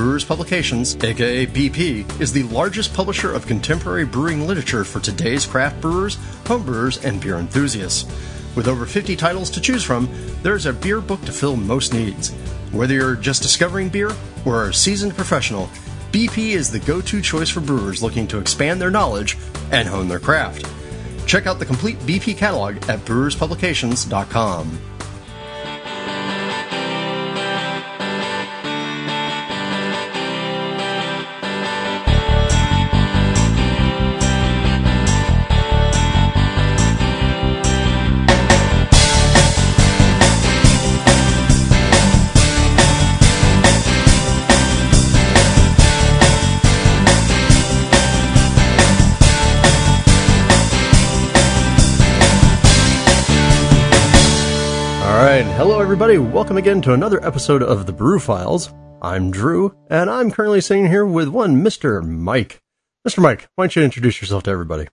Brewers Publications, aka BP, is the largest publisher of contemporary brewing literature for today's craft brewers, homebrewers, and beer enthusiasts. With over 50 titles to choose from, there's a beer book to fill most needs. Whether you're just discovering beer or a seasoned professional, BP is the go to choice for brewers looking to expand their knowledge and hone their craft. Check out the complete BP catalog at brewerspublications.com. everybody. Welcome again to another episode of the Brew Files. I'm Drew, and I'm currently sitting here with one Mr. Mike. Mr. Mike, why don't you introduce yourself to everybody?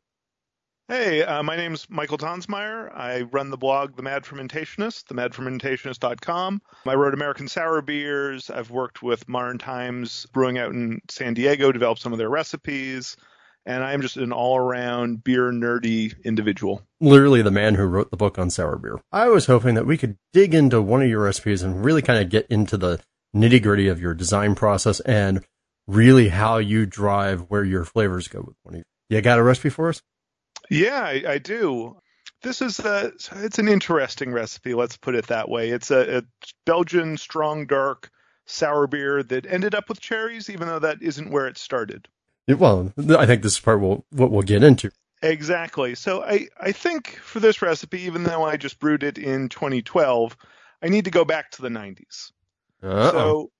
Hey, uh, my name's Michael Tonsmeier. I run the blog The Mad Fermentationist, themadfermentationist.com. I wrote American Sour Beers. I've worked with Modern Times Brewing out in San Diego, developed some of their recipes, and I am just an all-around beer nerdy individual. Literally the man who wrote the book on sour beer. I was hoping that we could dig into one of your recipes and really kind of get into the nitty gritty of your design process and really how you drive where your flavors go with one of you. You got a recipe for us? Yeah, I, I do. This is a, it's an interesting recipe. Let's put it that way. It's a, a Belgian strong dark sour beer that ended up with cherries, even though that isn't where it started. It- well, I think this is part we'll, what we'll get into. Exactly. So I, I think for this recipe, even though I just brewed it in 2012, I need to go back to the 90s. Uh-oh. So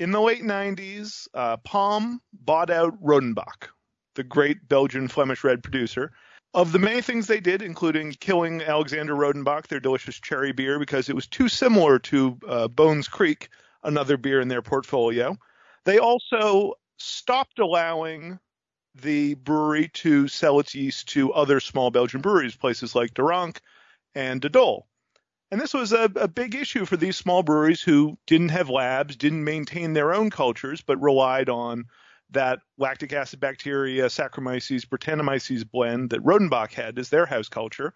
in the late 90s, uh, Palm bought out Rodenbach, the great Belgian Flemish red producer. Of the many things they did, including killing Alexander Rodenbach, their delicious cherry beer, because it was too similar to uh, Boon's Kriek, another beer in their portfolio, they also stopped allowing the brewery to sell its yeast to other small Belgian breweries, places like De Ranke and De Dolle. And this was a, a big issue for these small breweries who didn't have labs, didn't maintain their own cultures, but relied on that lactic acid bacteria, Saccharomyces, Brettanomyces blend that Rodenbach had as their house culture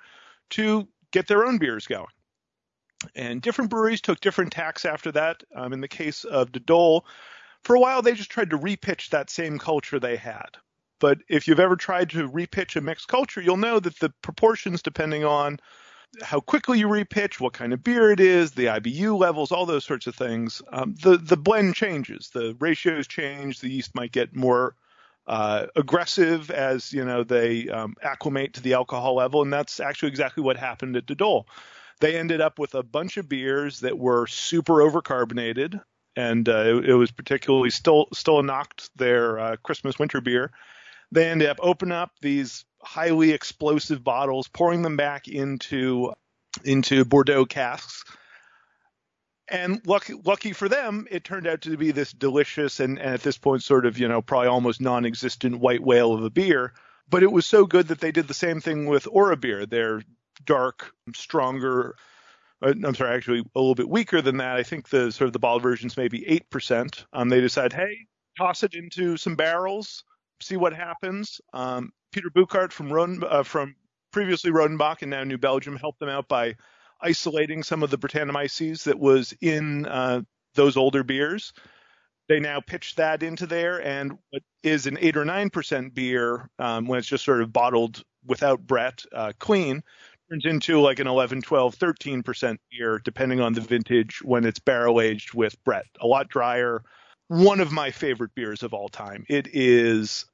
to get their own beers going. And different breweries took different tacks after that. Um, in the case of De Dolle, for a while they just tried to repitch that same culture they had. But if you've ever tried to repitch a mixed culture, you'll know that the proportions, depending on how quickly you repitch, what kind of beer it is, the IBU levels, all those sorts of things, um, the the blend changes, the ratios change, the yeast might get more uh, aggressive as you know they um, acclimate to the alcohol level, and that's actually exactly what happened at Dolle. They ended up with a bunch of beers that were super overcarbonated, and uh, it, it was particularly still Stille Nacht their uh, Christmas winter beer. They ended up opening up these highly explosive bottles, pouring them back into into Bordeaux casks. And lucky, lucky for them, it turned out to be this delicious and, and at this point, sort of, you know, probably almost non-existent white whale of a beer. But it was so good that they did the same thing with Oerbier, their dark, stronger. Uh, I'm sorry, actually a little bit weaker than that. I think the sort of the bottled versions maybe eight percent. Um, they decide, hey, toss it into some barrels, see what happens. Um, Peter Bouckaert from Roden, uh, from previously Rodenbach and now New Belgium helped them out by isolating some of the Brettanomyces that was in uh, those older beers. They now pitch that into there, and what is an eight or nine percent beer um, when it's just sort of bottled without Brett, uh, clean, turns into like an 11, 12, 13 percent beer, depending on the vintage when it's barrel aged with Brett. A lot drier. One of my favorite beers of all time. It is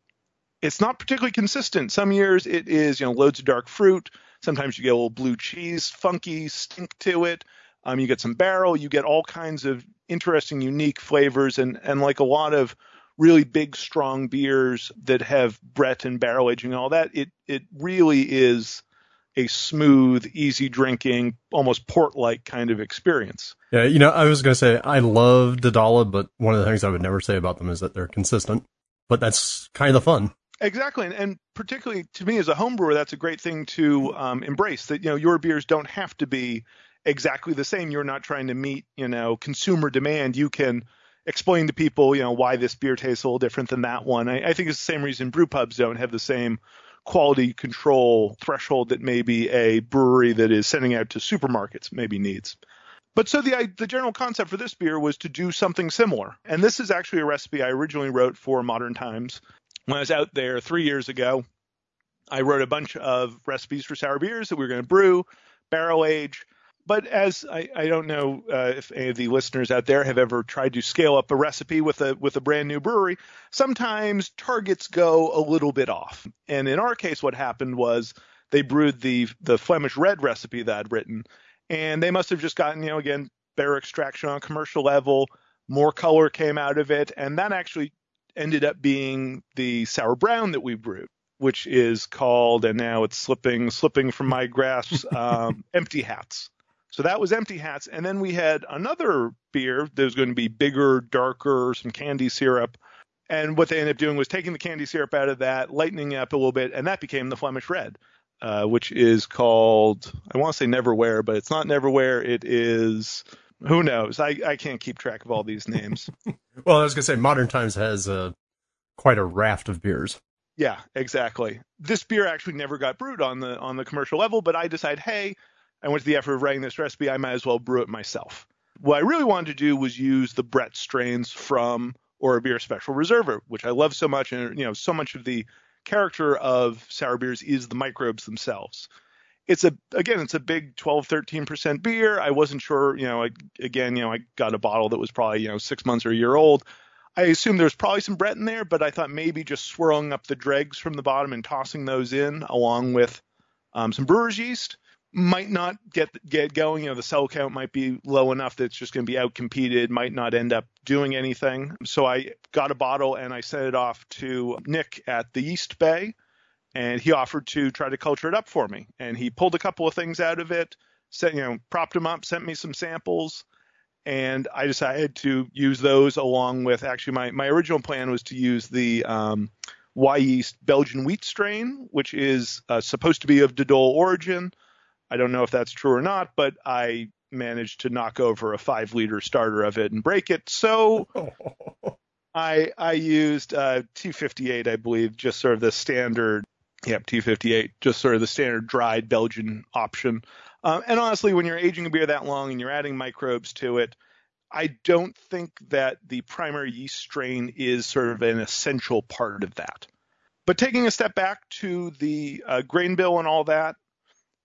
it's not particularly consistent. Some years it is, you know, loads of dark fruit. Sometimes you get a little blue cheese, funky stink to it. Um, you get some barrel. You get all kinds of interesting, unique flavors, and and like a lot of really big, strong beers that have Brett and barrel aging and all that. It it really is a smooth, easy drinking, almost port-like kind of experience. Yeah, you know, I was going to say I love De Dolle, but one of the things I would never say about them is that they're consistent. But that's kind of the fun. Exactly, and, and particularly to me as a home brewer, that's a great thing to um, embrace. That you know your beers don't have to be exactly the same. You're not trying to meet you know consumer demand. You can explain to people, you know, why this beer tastes a little different than that one. I, I think it's the same reason brew pubs don't have the same quality control threshold that maybe a brewery that is sending out to supermarkets maybe needs. But so the the general concept for this beer was to do something similar, and this is actually a recipe I originally wrote for Modern Times when I was out there three years ago. I wrote a bunch of recipes for sour beers that we were going to brew, barrel age, but as I, I don't know uh, if any of the listeners out there have ever tried to scale up a recipe with a with a brand new brewery, sometimes targets go a little bit off. And in our case, what happened was they brewed the the Flemish red recipe that I'd written, and they must have just gotten you know again better extraction on a commercial level, more color came out of it, and that actually ended up being the sour brown that we brewed which is called, and now it's slipping slipping from my grasp, um, Empty Hats. So that was Empty Hats. And then we had another beer that was going to be bigger, darker, some candy syrup. And what they ended up doing was taking the candy syrup out of that, lightening it up a little bit, and that became the Flemish Red, uh, which is called, I want to say Neverwhere, but it's not Neverwhere. It is, who knows? I, I can't keep track of all these names. well, I was going to say Modern Times has uh, quite a raft of beers. Yeah, exactly. This beer actually never got brewed on the on the commercial level, but I decided, hey, I went to the effort of writing this recipe, I might as well brew it myself. What I really wanted to do was use the Brett strains from Oerbier Special Reserva, which I love so much, and you know, so much of the character of sour beers is the microbes themselves. It's a again, it's a big 12, 13 percent beer. I wasn't sure, you know, I, again, you know, I got a bottle that was probably you know six months or a year old. I assume there's probably some Brett in there, but I thought maybe just swirling up the dregs from the bottom and tossing those in along with um, some brewer's yeast might not get get going. You know, the cell count might be low enough that it's just going to be out competed, might not end up doing anything. So I got a bottle and I sent it off to Nick at the Yeast Bay, and he offered to try to culture it up for me. And he pulled a couple of things out of it, sent you know, propped them up, sent me some samples. And I decided to use those along with actually my, my original plan was to use the um, Wyeast Belgian wheat strain, which is uh, supposed to be of De Dolle origin. I don't know if that's true or not, but I managed to knock over a five liter starter of it and break it. So I I used uh, T58, I believe, just sort of the standard. Yep, T58, just sort of the standard dried Belgian option. Um, and honestly, when you're aging a beer that long and you're adding microbes to it, I don't think that the primary yeast strain is sort of an essential part of that. But taking a step back to the uh, grain bill and all that,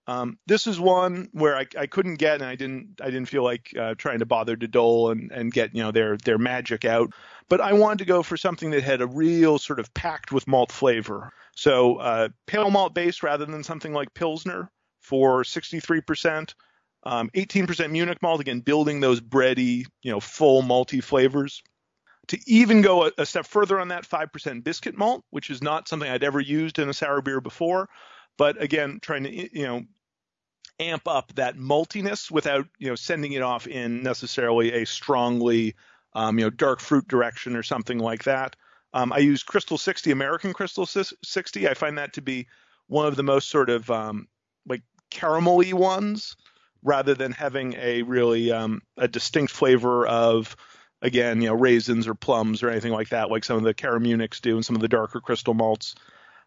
um, this is one where I, I, couldn't get, and I didn't, I didn't feel like uh, trying to bother De Dolle and, and get, you know, their their magic out. But I wanted to go for something that had a real sort of packed with malt flavor. So uh, pale malt base rather than something like Pilsner for 63%. Um, 18% Munich malt, again, building those bready, you know, full malty flavors. To even go a, a step further on that, 5% biscuit malt, which is not something I'd ever used in a sour beer before. But again, trying to, you know, amp up that maltiness without you know sending it off in necessarily a strongly um, you know dark fruit direction or something like that. Um, I use Crystal 60, American Crystal 60. I find that to be one of the most sort of um, like caramelly ones, rather than having a really um, a distinct flavor of again you know raisins or plums or anything like that, like some of the Caramunics do and some of the darker crystal malts.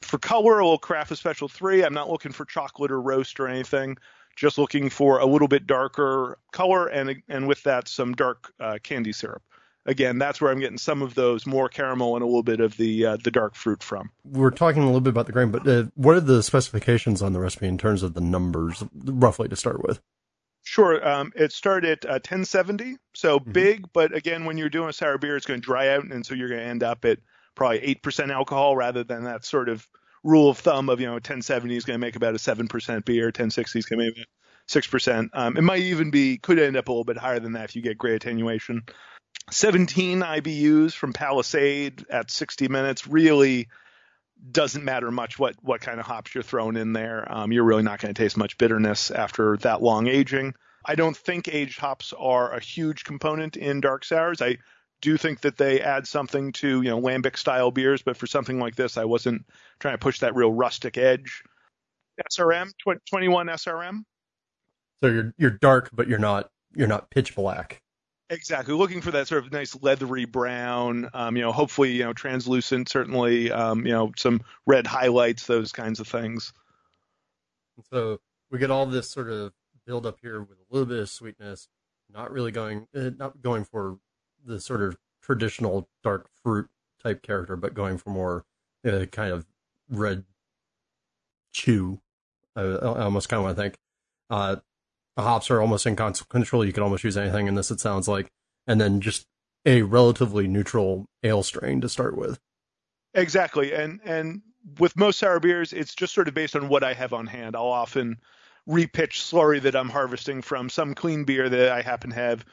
For color, a little Carafa Special 3. I'm not looking for chocolate or roast or anything just looking for a little bit darker color and and with that some dark uh, candy syrup. Again, that's where I'm getting some of those more caramel and a little bit of the uh, the dark fruit from. We're talking a little bit about the grain, but uh, what are the specifications on the recipe in terms of the numbers, roughly to start with? Sure. Um, it started at 1070, uh, so mm-hmm. big, but again, when you're doing a sour beer, it's going to dry out, and so you're going to end up at probably 8% alcohol rather than that sort of rule of thumb of you know 1070 is going to make about a seven percent beer, 1060 is going to make six percent. Um, it might even be could end up a little bit higher than that if you get great attenuation. 17 IBUs from Palisade at 60 minutes really doesn't matter much what what kind of hops you're throwing in there. Um, you're really not going to taste much bitterness after that long aging. I don't think aged hops are a huge component in dark sours. I do think that they add something to you know lambic style beers, but for something like this, I wasn't trying to push that real rustic edge. SRM tw- 21 SRM. So you're you're dark, but you're not you're not pitch black. Exactly, looking for that sort of nice leathery brown. Um, you know, hopefully, you know, translucent. Certainly, um, you know, some red highlights, those kinds of things. So we get all this sort of build up here with a little bit of sweetness, not really going, uh, not going for the sort of traditional dark fruit type character, but going for more uh, kind of red chew. I, I almost kind of want to think. Uh, the hops are almost inconsequential. You could almost use anything in this. It sounds like, and then just a relatively neutral ale strain to start with. Exactly, and and with most sour beers, it's just sort of based on what I have on hand. I'll often repitch slurry that I'm harvesting from some clean beer that I happen to have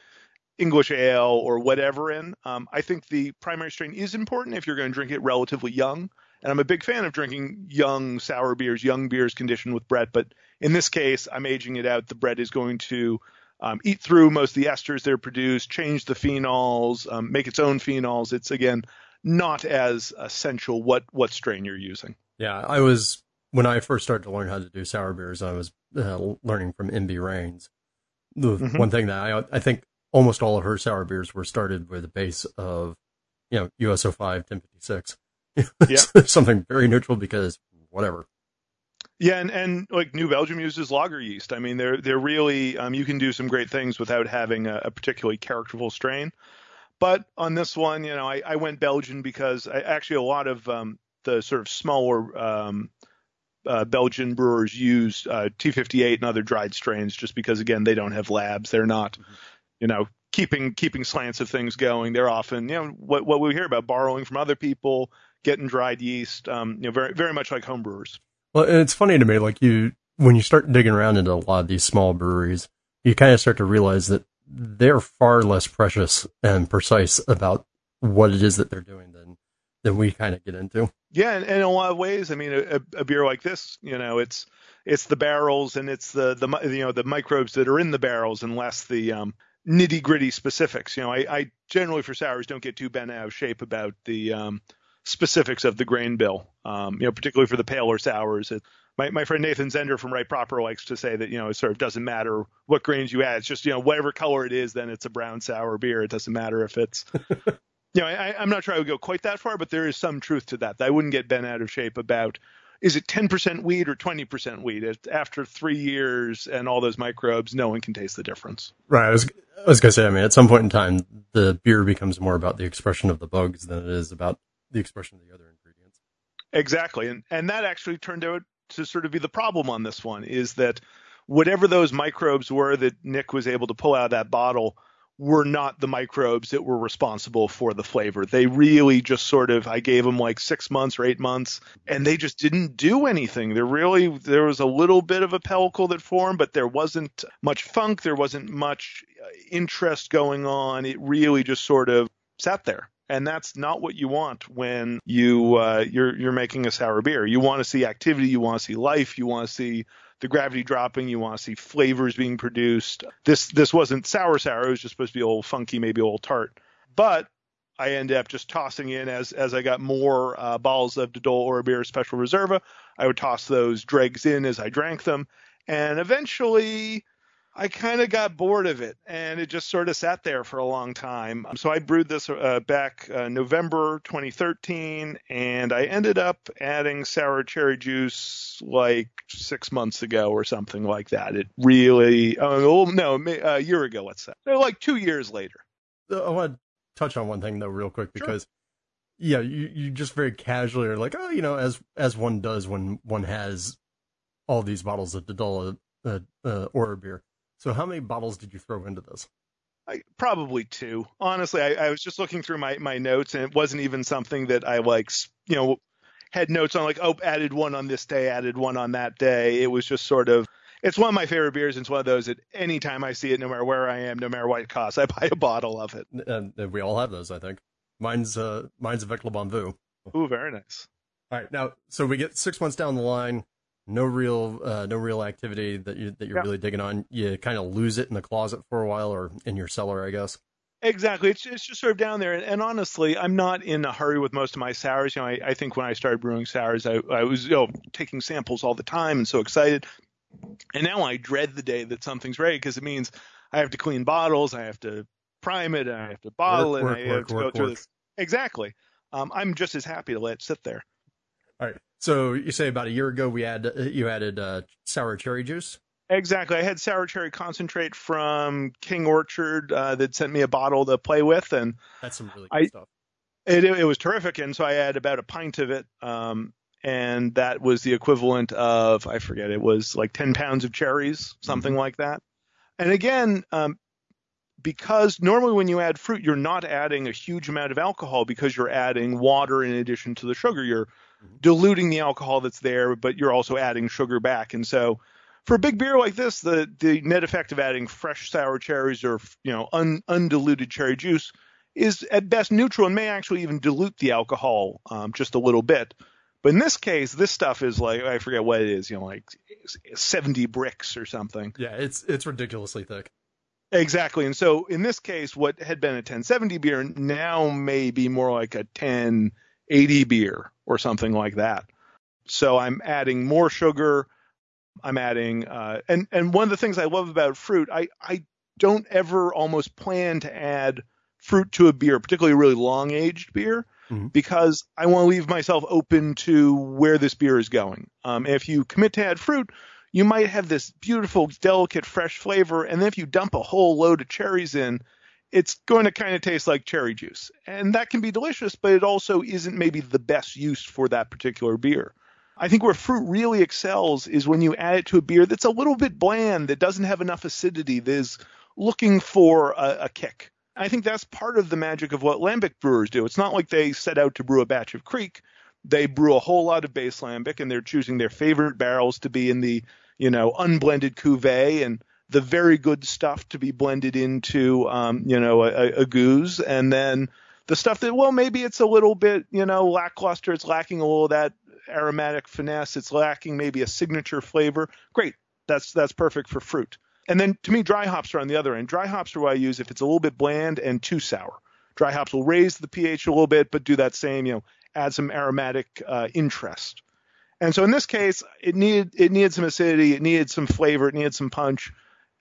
English ale or whatever in. Um, I think the primary strain is important if you're going to drink it relatively young. And I'm a big fan of drinking young sour beers, young beers conditioned with Brett. But in this case, I'm aging it out. The Brett is going to um, eat through most of the esters that are produced, change the phenols, um, make its own phenols. It's again not as essential what what strain you're using. Yeah, I was when I first started to learn how to do sour beers. I was uh, learning from Imby Rains. The mm-hmm. one thing that I I think almost all of her sour beers were started with a base of you know US-05 1056 yeah. something very neutral because whatever. Yeah, and, and like New Belgium uses lager yeast. I mean, they're they're really um, you can do some great things without having a, a particularly characterful strain. But on this one, you know, I, I went Belgian because I, actually a lot of um, the sort of smaller um, uh, Belgian brewers use uh, T58 and other dried strains just because again they don't have labs. They're not, mm-hmm. You know, keeping keeping slants of things going. They're often, you know, what what we hear about borrowing from other people, getting dried yeast, um, you know, very very much like homebrewers. Well, it's funny to me, like you when you start digging around into a lot of these small breweries, you kind of start to realize that they're far less precious and precise about what it is that they're doing than than we kind of get into. Yeah, and, in a lot of ways, I mean, a, a, beer like this, you know, it's it's the barrels and it's the the you know the microbes that are in the barrels and less the um, nitty gritty specifics. You know, I, I, generally for sours don't get too bent out of shape about the um, specifics of the grain bill. Um, you know, particularly for the paler sours. It, my, my friend Nathan Zeender from Right Proper likes to say that you know it sort of doesn't matter what grains you add. It's just you know whatever color it is, then it's a brown sour beer. It doesn't matter if it's. you know, I, I'm not sure I would go quite that far, but there is some truth to that. I wouldn't get bent out of shape about is it 10% wheat or 20% wheat? After three years and all those microbes, no one can taste the difference. Right. I was, I was going to say, I mean, at some point in time, the beer becomes more about the expression of the bugs than it is about the expression of the other ingredients. Exactly. And, and that actually turned out to sort of be the problem on this one is that whatever those microbes were that Nick was able to pull out of that bottle – were not the microbes that were responsible for the flavor. They really just sort of, I gave them like six months or eight months and they just didn't do anything. There really, there was a little bit of a pellicle that formed, but there wasn't much funk. There wasn't much uh, interest going on. It really just sort of sat there. And that's not what you want when you uh, you're you're making a sour beer. You want to see activity, you want to see life, you want to see the gravity dropping. You want to see flavors being produced. This this wasn't sour sour. It was just supposed to be a little funky, maybe a little tart. But I ended up just tossing in as as I got more uh, bottles of Dodol Oerbier Special Reserva. I would toss those dregs in as I drank them, and eventually I kind of got bored of it and it just sort of sat there for a long time. So I brewed this uh, back uh, November 2013 and I ended up adding sour cherry juice like six months ago or something like that. It really, oh, no, a year ago, let's say. like two years later. I want to touch on one thing though, real quick, because. Sure. Yeah, you, you just very casually are like, oh, you know, as as one does when one has all these bottles of De Dolle uh, uh, Oerbier so how many bottles did you throw into this? I, probably two. Honestly, I, I, was just looking through my, my notes and it wasn't even something that I like, you know, had notes on like, oh, added one on this day, added one on that day. It was just sort of, it's one of my favorite beers. And it's one of those that anytime I see it, no matter where I am, no matter what it costs, I buy a bottle of it. And, and we all have those, I think. Mine's, uh, mine's Avec les Bons Voeux. Ooh, very nice. All right. Now, so we get six months down the line no real uh, no real activity that you that you're really digging on. You kind of lose it in the closet for a while or in your cellar, I guess. Exactly. It's, it's just sort of down there. And, and, honestly, I'm not in a hurry with most of my sours. You know, I, I think when I started brewing sours, I, I was you know, taking samples all the time and so excited. And now I dread the day that something's ready because it means I have to clean bottles, I have to prime it and I have to bottle Work, it work, and I have work, to go through this. Exactly. Um, I'm just as happy to let it sit there. All right. So you say about a year ago we add you added uh, sour cherry juice. Exactly. I had sour cherry concentrate from King Orchard uh, that sent me a bottle to play with, and That's some really good I- stuff. it, it was terrific. And so I had about a pint of it, um, and that was the equivalent of I forget it was like 10 pounds of cherries, something like that. And again, um, because normally when you add fruit, you're not adding a huge amount of alcohol because you're adding water in addition to the sugar. You're Mhm. diluting the alcohol that's there, but you're also adding sugar back. And so for a big beer like this, the the net effect of adding fresh sour cherries or you know un, undiluted cherry juice is at best neutral and may actually even dilute the alcohol um, just a little bit. But in this case, this stuff is like I forget what it is, you know, like 70 Brix or something. Yeah, it's it's ridiculously thick. Exactly. And so in this case, what had been a 1070 beer now may be more like a 1080 beer or something like that. So I'm adding more sugar. I'm adding, uh, and, and one of the things I love about fruit, I, I don't ever almost plan to add fruit to a beer, particularly a really long aged beer, Mhm. because I want to leave myself open to where this beer is going. Um, if you commit to add fruit, you might have this beautiful, delicate, fresh flavor, and then if you dump a whole load of cherries in, it's going to kind of taste like cherry juice. And that can be delicious, but it also isn't maybe the best use for that particular beer. I think where fruit really excels is when you add it to a beer that's a little bit bland, that doesn't have enough acidity, that is looking for a, a kick. I think that's part of the magic of what lambic brewers do. It's not like they set out to brew a batch of kriek. They brew a whole lot of base lambic, and they're choosing their favorite barrels to be in the, you know, unblended cuvee and the very good stuff to be blended into, um, you know, a, a gueuze, and then the stuff that, well, maybe it's a little bit, you know, lackluster. It's lacking a little of that aromatic finesse. It's lacking maybe a signature flavor. Great, that's that's perfect for fruit. And then to me, dry hops are on the other end. Dry hops are what I use if it's a little bit bland and too sour. Dry hops will raise the pH a little bit, but do that same, you know, add some aromatic uh, interest. And so in this case, it needed it needed some acidity, it needed some flavor, it needed some punch.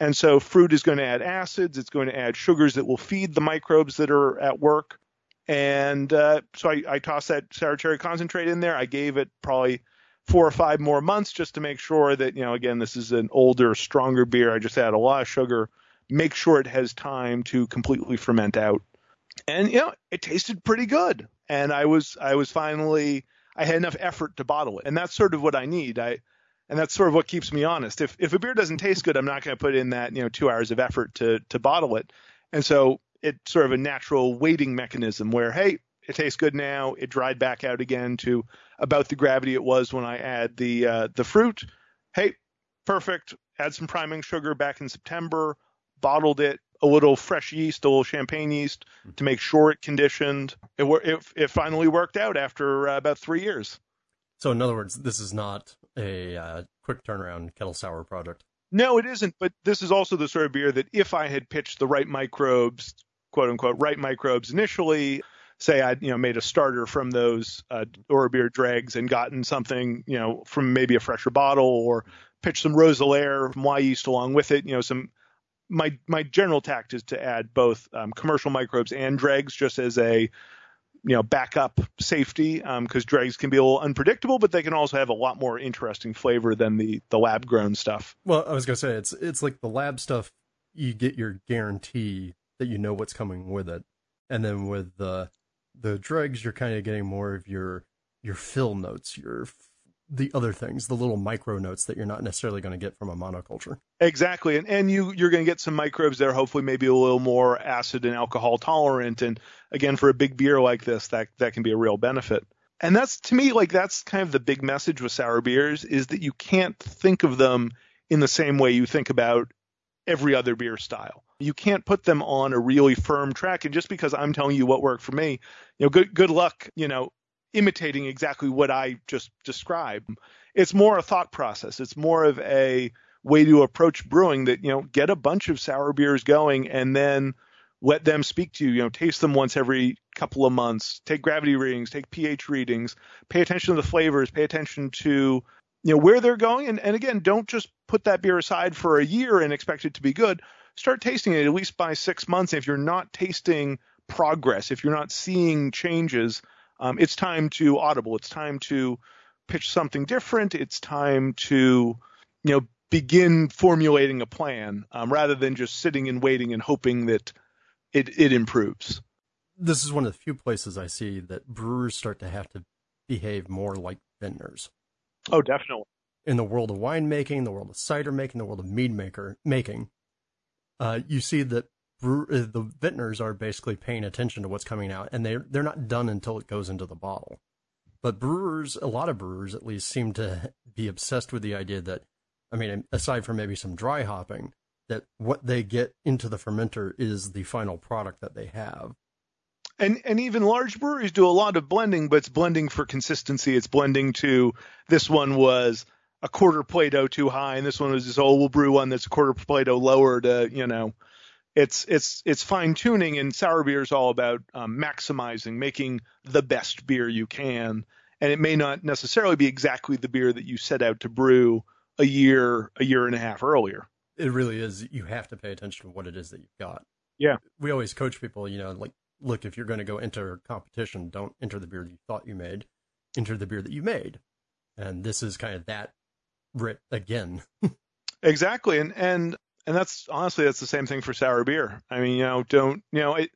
And so fruit is going to add acids, it's going to add sugars that will feed the microbes that are at work. And uh, so I, I tossed that sour cherry concentrate in there. I gave it probably four or five more months just to make sure that, you know, again, this is an older, stronger beer. I just add a lot of sugar, make sure it has time to completely ferment out. And, you know, it tasted pretty good. And I was, I was finally, I had enough effort to bottle it. And that's sort of what I need. I, and that's sort of what keeps me honest. If, if a beer doesn't taste good, I'm not going to put in that, you know, two hours of effort to, to bottle it. And so it's sort of a natural waiting mechanism where, hey, it tastes good now. It dried back out again to about the gravity it was when I add the uh, the fruit. Hey, perfect. Add some priming sugar back in September. Bottled it. A little fresh yeast, a little champagne yeast to make sure it conditioned. It it, it finally worked out after uh, about three years. So in other words, this is not a uh, quick turnaround kettle sour product. No, it isn't. But this is also the sort of beer that if I had pitched the right microbes, quote unquote, right microbes initially, say I'd you know made a starter from those uh, Oerbier dregs and gotten something you know from maybe a fresher bottle or pitched some Roeselare from Wyeast along with it. You know some my my general tact is to add both um, commercial microbes and dregs just as a you know backup safety um, because dregs can be a little unpredictable, but they can also have a lot more interesting flavor than the the lab grown stuff. Well, I was gonna say it's it's like the lab stuff. You get your guarantee that you know what's coming with it, and then with the the dregs, you're kind of getting more of your your fill notes, your the other things, the little micro notes that you're not necessarily going to get from a monoculture. Exactly, and and you you're going to get some microbes there. Hopefully, maybe a little more acid and alcohol tolerant. And again, for a big beer like this, that that can be a real benefit. And that's to me like that's kind of the big message with sour beers is that you can't think of them in the same way you think about every other beer style. You can't put them on a really firm track. And just because I'm telling you what worked for me, you know, good good luck, you know, imitating exactly what I just described. It's more a thought process. It's more of a way to approach brewing that, you know, get a bunch of sour beers going and then let them speak to you, you know, taste them once every couple of months, take gravity readings, take pH readings, pay attention to the flavors, pay attention to, you know, where they're going. And, and again, don't just put that beer aside for a year and expect it to be good. start tasting it at least by six months. If you're not tasting progress, if you're not seeing changes, um, it's time to audible. It's time to pitch something different. It's time to, you know, begin formulating a plan um, rather than just sitting and waiting and hoping that it, it improves. This is one of the few places I see that brewers start to have to behave more like vintners. Oh, definitely. In the world of winemaking, the world of cider making, the world of mead maker making, uh, you see that Uh, the vintners are basically paying attention to what's coming out, and they they're not done until it goes into the bottle. But brewers, a lot of brewers at least, seem to be obsessed with the idea that, I mean, aside from maybe some dry hopping, that what they get into the fermenter is the final product that they have. And and even large breweries do a lot of blending, but it's blending for consistency. It's blending to this one was a quarter Plato too high, and this one was just oh we'll brew one that's a quarter Plato lower to you know it's it's it's fine tuning and sour beer is all about um, maximizing making the best beer you can. And it may not necessarily be exactly the beer that you set out to brew a year a year and a half earlier. It really is. You have to pay attention to what it is that you've got. Yeah. We always coach people you know like look if you're going to go enter competition don't enter the beer that you thought you made. Enter the beer that you made. And this is kind of that writ again. Exactly. And and and that's honestly that's the same thing for sour beer. I mean, you know, don't you know it.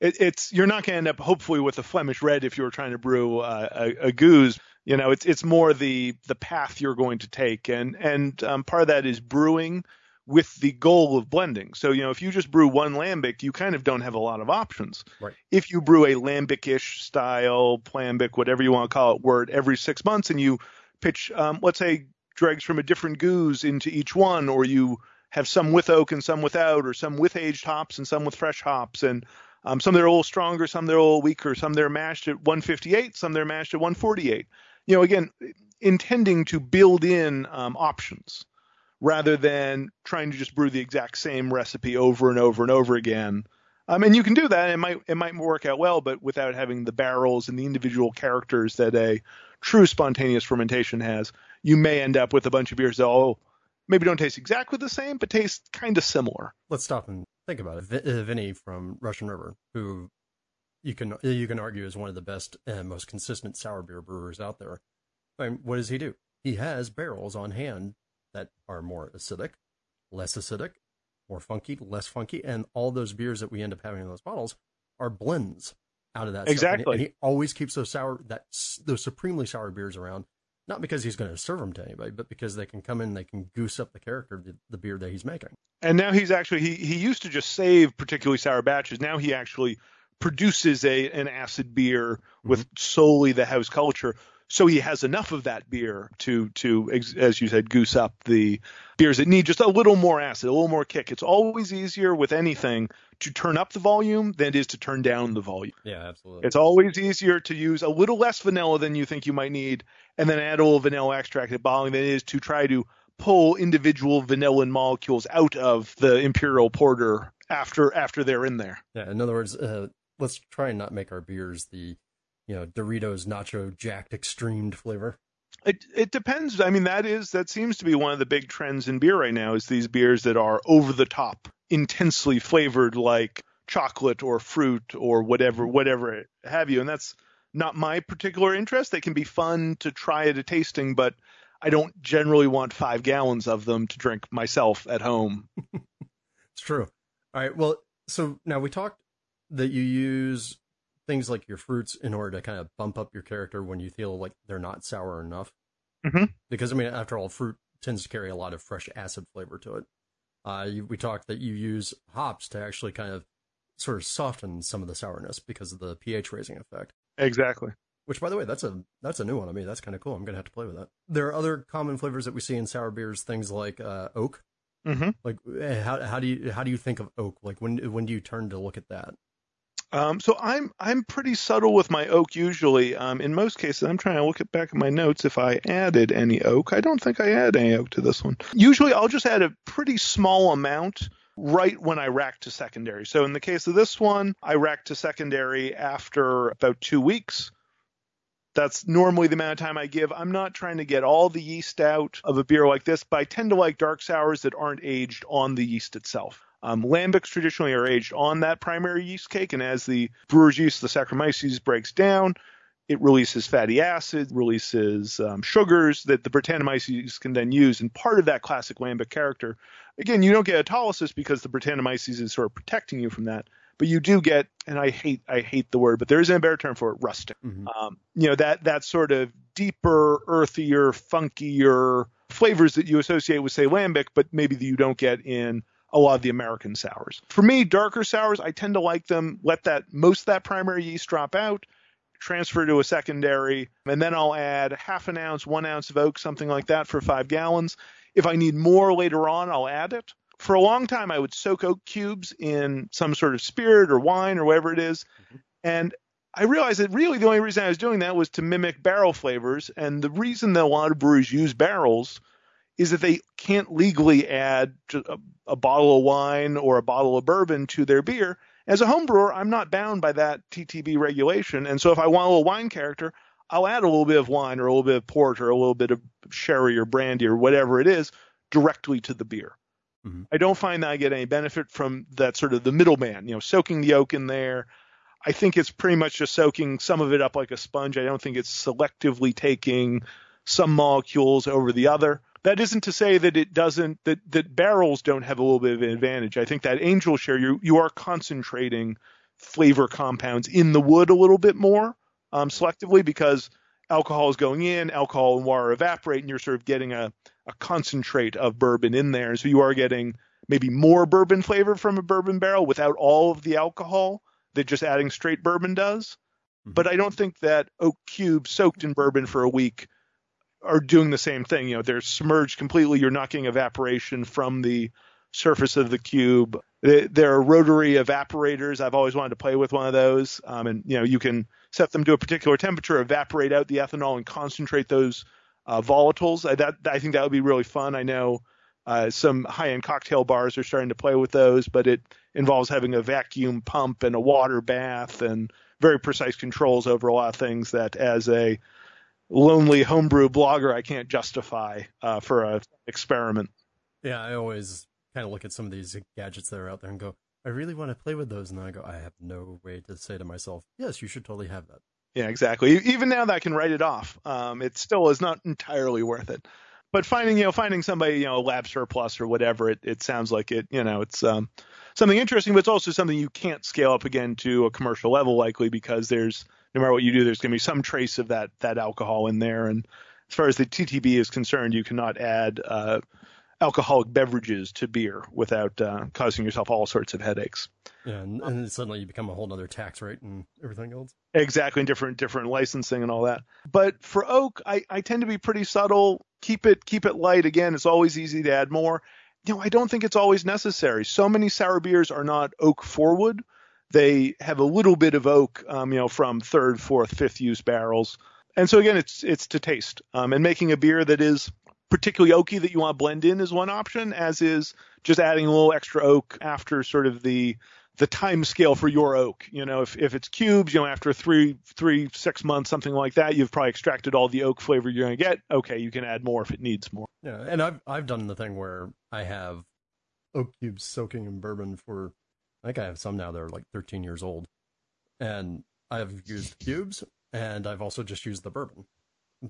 it it's you're not going to end up hopefully with a Flemish red if you were trying to brew uh, a, a gueuze. You know, it's it's more the the path you're going to take, and and um, part of that is brewing with the goal of blending. So, you know, if you just brew one lambic, you kind of don't have a lot of options. Right. If you brew a lambic-ish style, plambic, whatever you want to call it, word every six months, and you pitch, um, let's say, dregs from a different gueuze into each one, or you have some with oak and some without, or some with aged hops and some with fresh hops, and um, some that are a little stronger, some that are a little weaker, some that are mashed at 158, some that are mashed at 148. You know, again, intending to build in um, options rather than trying to just brew the exact same recipe over and over and over again. Um, and you can do that. It might it might work out well, but without having the barrels and the individual characters that a true spontaneous fermentation has, you may end up with a bunch of beers that oh maybe don't taste exactly the same, but taste kind of similar. Let's stop and think about it. V- uh, Vinny from Russian River, who you can you can argue is one of the best and most consistent sour beer brewers out there. I mean, what does he do? He has barrels on hand that are more acidic, less acidic, more funky, less funky, and all those beers that we end up having in those bottles are blends out of that. Exactly. And, and he always keeps those sour that those supremely sour beers around not because he's going to serve them to anybody, but because they can come in, they can goose up the character the, the beer that he's making. And now he's actually he he used to just save particularly sour batches. Now he actually produces a an acid beer mm-hmm. with solely the house culture. So he has enough of that beer to to as you said goose up the beers that need just a little more acid, a little more kick. It's always easier with anything to turn up the volume than it is to turn down the volume. Yeah, absolutely. It's always easier to use a little less vanilla than you think you might need and then add a little vanilla extract at bottling than it is to try to pull individual vanilla molecules out of the imperial porter after after they're in there. Yeah, in other words, uh, let's try and not make our beers the you know Doritos nacho jacked extremed flavor. It it depends. I mean, that is that seems to be one of the big trends in beer right now. Is these beers that are over the top intensely flavored like chocolate or fruit or whatever mm-hmm. whatever have you and that's not my particular interest they can be fun to try at a tasting but i don't generally want five gallons of them to drink myself at home it's true all right well so now we talked that you use things like your fruits in order to kind of bump up your character when you feel like they're not sour enough mm-hmm. because i mean after all fruit tends to carry a lot of fresh acid flavor to it uh, we talked that you use hops to actually kind of sort of soften some of the sourness because of the pH raising effect. Exactly. Which, by the way, that's a that's a new one on me. That's kind of cool. I'm gonna have to play with that. There are other common flavors that we see in sour beers, things like uh, oak. Mm-hmm. Like, eh, how how do you how do you think of oak? Like, when when do you turn to look at that? Um, so I'm I'm pretty subtle with my oak usually. Um, in most cases, I'm trying to look at back at my notes if I added any oak. I don't think I add any oak to this one. Usually, I'll just add a pretty small amount right when I rack to secondary. So in the case of this one, I rack to secondary after about two weeks. That's normally the amount of time I give. I'm not trying to get all the yeast out of a beer like this, but I tend to like dark sours that aren't aged on the yeast itself. Um, lambics traditionally are aged on that primary yeast cake, and as the brewer's yeast, the Saccharomyces, breaks down, it releases fatty acid, releases um, sugars that the Brettanomyces can then use. And part of that classic lambic character, again, you don't get autolysis because the Brettanomyces is sort of protecting you from that. But you do get, and I hate I hate the word, but there is a better term for it, rustic. Mm-hmm. Um, you know that that sort of deeper, earthier, funkier flavors that you associate with say lambic, but maybe that you don't get in a lot of the American sours. For me, darker sours, I tend to like them. Let that most of that primary yeast drop out transfer to a secondary, and then I'll add half an ounce, one ounce of oak, something like that for five gallons. If I need more later on, I'll add it. For a long time, I would soak oak cubes in some sort of spirit or wine or whatever it is. Mm-hmm. And I realized that really the only reason I was doing that was to mimic barrel flavors. And the reason that a lot of breweries use barrels is that they can't legally add a, a bottle of wine or a bottle of bourbon to their beer as a home brewer, I'm not bound by that TTB regulation. And so if I want a little wine character, I'll add a little bit of wine or a little bit of port or a little bit of sherry or brandy or whatever it is directly to the beer. Mm-hmm. I don't find that I get any benefit from that sort of the middleman, you know, soaking the oak in there. I think it's pretty much just soaking some of it up like a sponge. I don't think it's selectively taking some molecules over the other that isn't to say that it doesn't that that barrels don't have a little bit of an advantage. I think that angel share you you are concentrating flavor compounds in the wood a little bit more um, selectively because alcohol is going in, alcohol and water evaporate, and you're sort of getting a, a concentrate of bourbon in there. So you are getting maybe more bourbon flavor from a bourbon barrel without all of the alcohol that just adding straight bourbon does. Mm-hmm. But I don't think that oak cube soaked in bourbon for a week are doing the same thing. You know, they're submerged completely. You're not getting evaporation from the surface of the cube. There are rotary evaporators. I've always wanted to play with one of those. Um, and you know, you can set them to a particular temperature, evaporate out the ethanol, and concentrate those uh, volatiles. I, that I think that would be really fun. I know uh, some high-end cocktail bars are starting to play with those, but it involves having a vacuum pump and a water bath and very precise controls over a lot of things that as a lonely homebrew blogger I can't justify uh, for a experiment. Yeah, I always kind of look at some of these gadgets that are out there and go, I really want to play with those, and I go, I have no way to say to myself, yes, you should totally have that. Yeah, exactly. Even now that I can write it off, um, it still is not entirely worth it. But finding, you know, finding somebody, you know, lab surplus or whatever, it, it sounds like it, you know, it's um, something interesting, but it's also something you can't scale up again to a commercial level likely because there's no matter what you do, there's going to be some trace of that that alcohol in there. And as far as the TTB is concerned, you cannot add uh, alcoholic beverages to beer without uh, causing yourself all sorts of headaches. Yeah, and, and suddenly you become a whole other tax rate and everything else. Exactly, different different licensing and all that. But for oak, I, I tend to be pretty subtle. Keep it keep it light. Again, it's always easy to add more. You know, I don't think it's always necessary. So many sour beers are not oak forward they have a little bit of oak, um, you know, from third, fourth, fifth use barrels. And so again, it's it's to taste. Um, and making a beer that is particularly oaky that you want to blend in is one option, as is just adding a little extra oak after sort of the the time scale for your oak. You know, if, if it's cubes, you know, after three, three, six months, something like that, you've probably extracted all the oak flavor you're going to get. Okay, you can add more if it needs more. Yeah, and I've I've done the thing where I have oak cubes soaking in bourbon for I think I have some now that are like 13 years old. And I've used cubes and I've also just used the bourbon.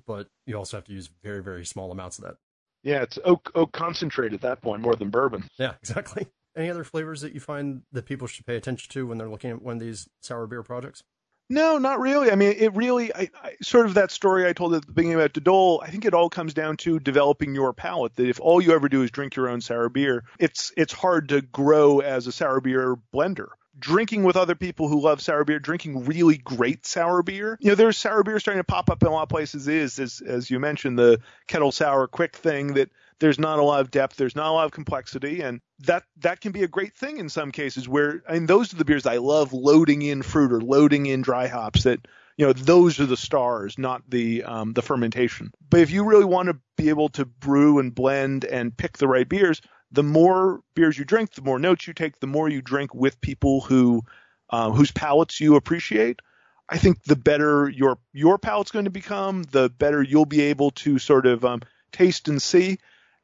But you also have to use very, very small amounts of that. Yeah, it's oak oak concentrate at that point more than bourbon. Yeah, exactly. Any other flavors that you find that people should pay attention to when they're looking at one of these sour beer projects? No, not really. I mean, it really, I, I, sort of that story I told at the beginning about Dole. I think it all comes down to developing your palate. That if all you ever do is drink your own sour beer, it's it's hard to grow as a sour beer blender. Drinking with other people who love sour beer, drinking really great sour beer. You know, there's sour beer starting to pop up in a lot of places. Is as as you mentioned the kettle sour quick thing that there's not a lot of depth, there's not a lot of complexity, and that that can be a great thing in some cases. Where mean, those are the beers I love loading in fruit or loading in dry hops. That you know, those are the stars, not the um, the fermentation. But if you really want to be able to brew and blend and pick the right beers, the more beers you drink, the more notes you take, the more you drink with people who uh, whose palates you appreciate. I think the better your your palate's going to become, the better you'll be able to sort of um, taste and see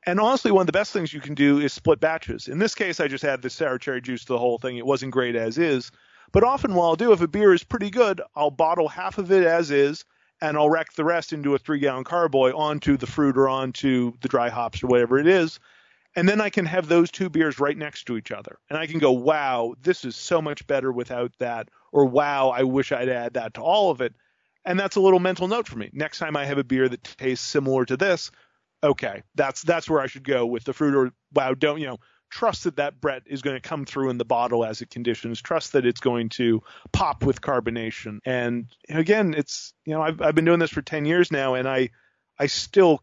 And honestly, one of the best things you can do is split batches. In this case, I just add the sour cherry juice to the whole thing. It wasn't great as is. But often, what I'll do, if a beer is pretty good, I'll bottle half of it as is, and I'll wreck the rest into a three gallon carboy onto the fruit or onto the dry hops or whatever it is. And then I can have those two beers right next to each other. And I can go, wow, this is so much better without that. Or wow, I wish I'd add that to all of it. And that's a little mental note for me. Next time I have a beer that tastes similar to this, okay, that's that's where I should go with the fruit. Or wow, don't you know? Trust that that Brett is going to come through in the bottle as it conditions. Trust that it's going to pop with carbonation. And again, it's you know I've I've been doing this for ten years now, and I I still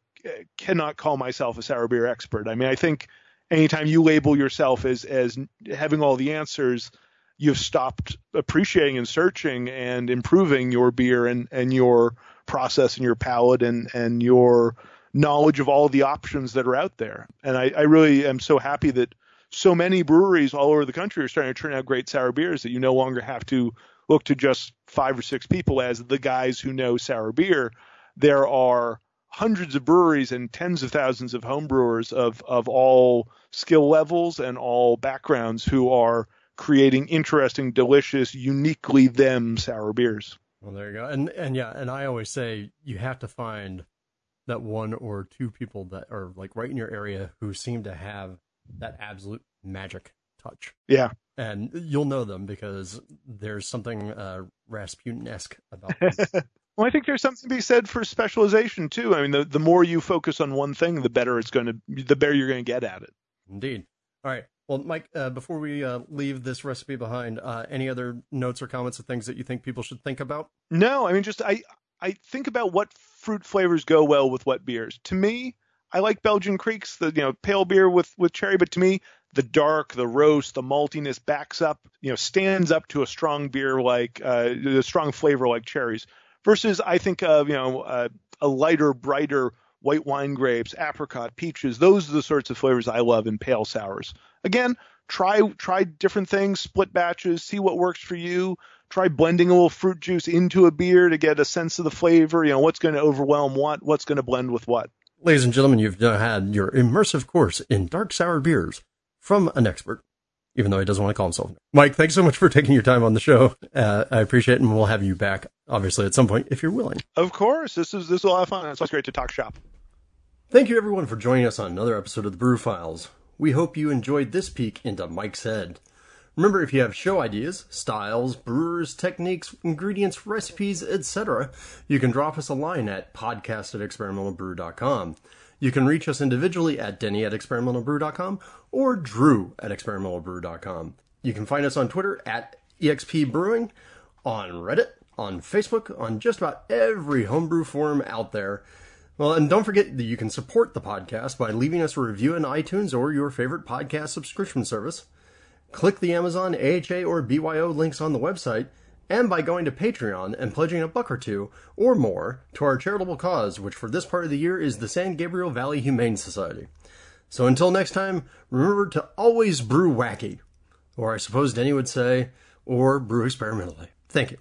cannot call myself a sour beer expert. I mean, I think anytime you label yourself as as having all the answers, you've stopped appreciating and searching and improving your beer and and your process and your palate and and your knowledge of all the options that are out there. And I, I really am so happy that so many breweries all over the country are starting to turn out great sour beers that you no longer have to look to just five or six people as the guys who know sour beer. There are hundreds of breweries and tens of thousands of home brewers of of all skill levels and all backgrounds who are creating interesting, delicious, uniquely them sour beers. Well, there you go. And and yeah, and I always say you have to find that one or two people that are like right in your area who seem to have that absolute magic touch. Yeah. And you'll know them because there's something uh, Rasputin-esque about them. Well, I think there's something to be said for specialization too. I mean, the, the more you focus on one thing, the better it's going to, the better you're going to get at it. Indeed. All right. Well, Mike, uh, before we uh, leave this recipe behind, uh, any other notes or comments of things that you think people should think about? No, I mean, just I I think about what fruit flavors go well with what beers. To me, I like Belgian Krieks, the you know pale beer with with cherry, but to me, the dark, the roast, the maltiness backs up, you know, stands up to a strong beer like uh, a strong flavor like cherries versus I think of you know uh, a lighter, brighter white wine grapes, apricot, peaches. Those are the sorts of flavors I love in pale sours. Again, try try different things, split batches, see what works for you. Try blending a little fruit juice into a beer to get a sense of the flavor. You know what's going to overwhelm what, what's going to blend with what. Ladies and gentlemen, you've had your immersive course in dark sour beers from an expert even though he doesn't want to call himself. Mike, thanks so much for taking your time on the show. Uh, I appreciate it, and we'll have you back, obviously, at some point if you're willing. Of course. This is this is a lot of fun. It's always great to talk shop. Thank you, everyone, for joining us on another episode of the Brew Files. We hope you enjoyed this peek into Mike's head. Remember, if you have show ideas, styles, brewers, techniques, ingredients, recipes, etc., you can drop us a line at podcast at experimentalbrew.com. You can reach us individually at denny at experimentalbrew.com or drew at experimentalbrew.com. You can find us on Twitter at expbrewing, on Reddit, on Facebook, on just about every homebrew forum out there. Well, and don't forget that you can support the podcast by leaving us a review in iTunes or your favorite podcast subscription service. Click the Amazon, AHA, or BYO links on the website and by going to Patreon and pledging a buck or two or more to our charitable cause, which for this part of the year is the San Gabriel Valley Humane Society. So until next time, remember to always brew wacky, or I suppose Denny would say, or brew experimentally. Thank you.